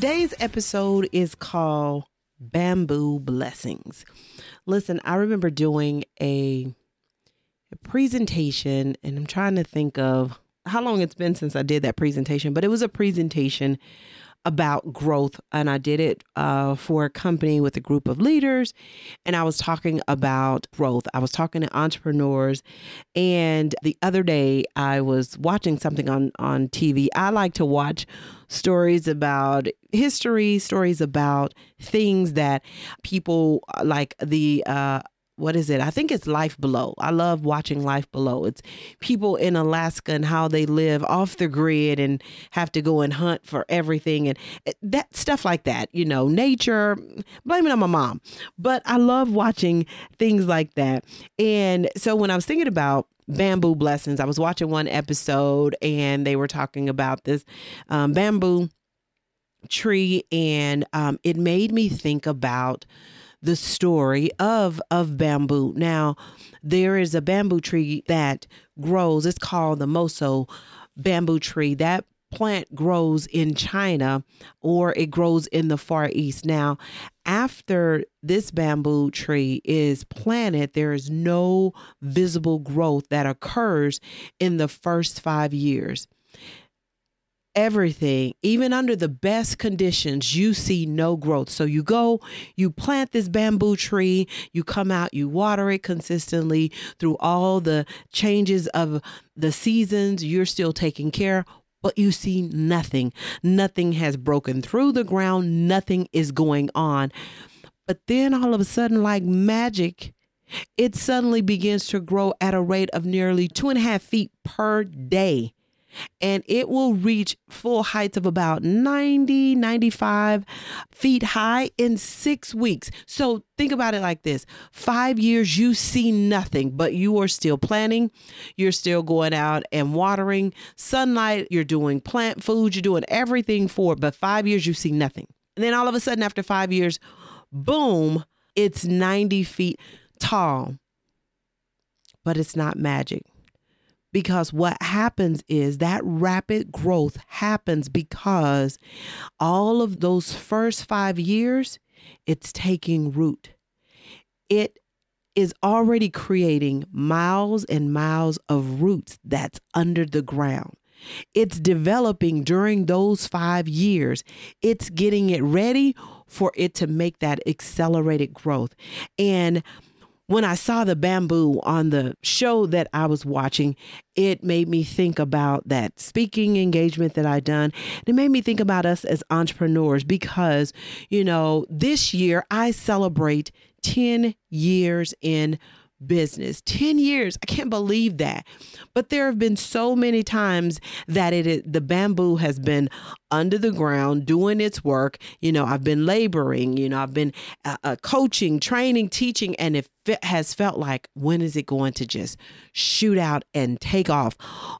Today's episode is called bamboo blessings. Listen, I remember doing a, a, presentation, and I'm trying to think of how long it's been since I did that presentation, but it was a presentation about growth. And I did it uh, for a company with a group of leaders. And I was talking about growth. I was talking to entrepreneurs. And the other day, I was watching something on, on TV. I like to watch stories about history, stories about things that people like the uh, what is it? I think it's Life Below. I love watching Life Below. It's people in Alaska and how they live off the grid and have to go and hunt for everything and eh, that stuff like that. You know, nature. Blame it on my mom, but I love watching things like that. And so when I was thinking about bamboo blessings, I was watching one episode and they were talking about this um, bamboo tree, and um, it made me think about the story of of bamboo. Now, there is a bamboo tree that grows. It's called the Moso bamboo tree. That plant grows in China or it grows in the Far East. Now, after this bamboo tree is planted, there is no visible growth that occurs in the first five years everything, even under the best conditions, you see no growth. So you go, you plant this bamboo tree, you come out, you water it consistently through all the changes of the seasons, you're still taking care. But you see nothing. Nothing has broken through the ground. Nothing is going on. But then all of a sudden, like magic, it suddenly begins to grow at a rate of nearly two and a half feet per day and it will reach full heights of about 90, 95 feet high in six weeks. So think about it like this five years, you see nothing, but you are still planting. You're still going out and watering, sunlight, you're doing plant food, you're doing everything for. But five years, you see nothing. And then all of a sudden, after five years, boom, it's 90 feet tall. But it's not magic because what happens is that rapid growth happens because all of those first five years, it's taking root. It is already creating miles and miles of roots that's under the ground. It's developing during those five years. It's getting it ready for it to make that accelerated growth. And when I saw the bamboo on the show that I was watching, it made me think about that speaking engagement that I done. It made me think about us as entrepreneurs because, you know, this year I celebrate 10 years in business. 10 years. I can't believe that. But there have been so many times that it the bamboo has been under the ground doing its work. You know i've been laboring you know i've been uh, uh, coaching training teaching and it has felt like when is it going to just shoot out and take off?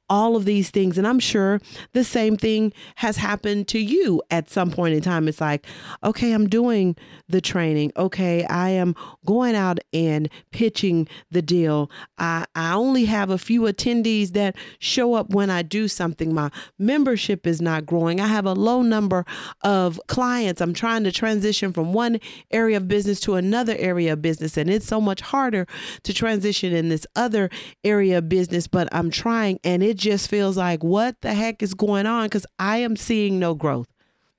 All of these things and i'm sure the same thing has happened to you at some point in time. It's like okay i'm doing the training. Okay i am going out and pitching the deal. I i only have a few attendees that show up when i do something. My membership is not growing. I have a low number of clients i'm trying to transition from one area of business to another area of business and it's so much harder to transition in this other area of business, but I'm trying and it just feels like, what the heck is going on? Because I am seeing no growth.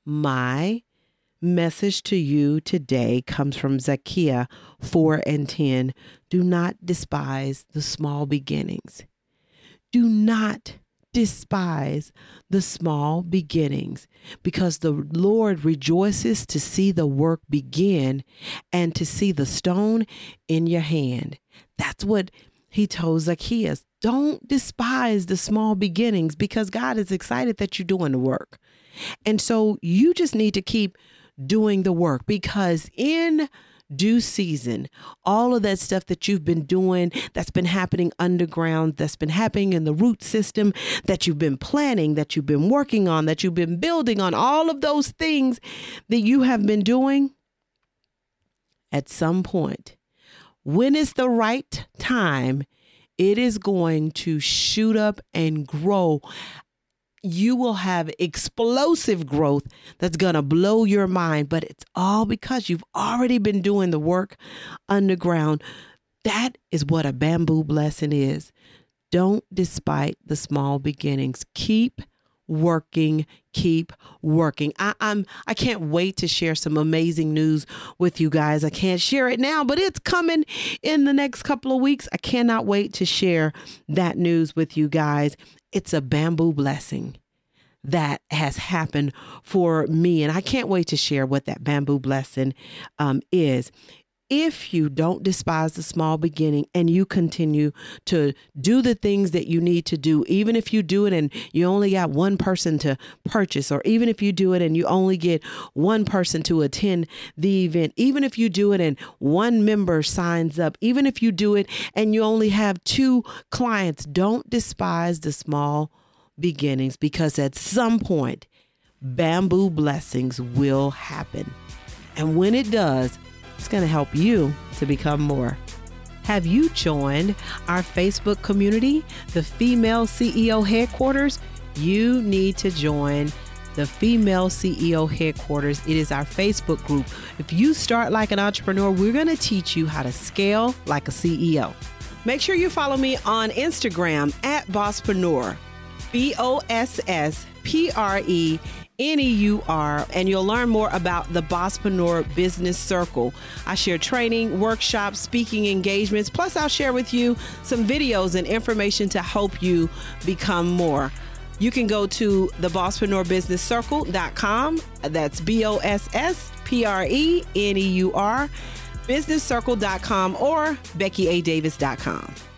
My message to you today comes from Zacchaeus 4 and 10. Do not despise the small beginnings. Do not despise the small beginnings because the Lord rejoices to see the work begin and to see the stone in your hand. That's what he told Zacchaeus. Don't despise the small beginnings because God is excited that you're doing the work. And so you just need to keep doing the work because in due season, all of that stuff that you've been doing, that's been happening underground, that's been happening in the root system, that you've been planning, that you've been working on, that you've been building on, all of those things that you have been doing, at some point, when is the right time, it is going to shoot up and grow you will have explosive growth that's going to blow your mind, but it's all because you've already been doing the work underground. That is what a bamboo blessing is. Don't despite the small beginnings. Keep working, keep working. I, I'm I can't wait to share some amazing news with you guys. I can't share it now, but it's coming in the next couple of weeks. I cannot wait to share that news with you guys it's a bamboo blessing that has happened for me. And I can't wait to share what that bamboo blessing um, is. If you don't despise the small beginning and you continue to do the things that you need to do, even if you do it and you only got one person to purchase, or even if you do it and you only get one person to attend the event, even if you do it and one member signs up, even if you do it and you only have two clients, don't despise the small beginnings because at some point, bamboo blessings will happen. And when it does, it's going to help you to become more. Have you joined our Facebook community, the Female CEO Headquarters? You need to join the Female CEO Headquarters. It is our Facebook group. If you start like an entrepreneur, we're going to teach you how to scale like a CEO. Make sure you follow me on Instagram at Bosspreneur. B O S S P R E N E U R, and you'll learn more about the Bosspreneur Business Circle. I share training, workshops, speaking engagements, plus, I'll share with you some videos and information to help you become more. You can go to the Circle.com. That's B O S S P R E N E U R, businesscircle.com, or BeckyADavis.com.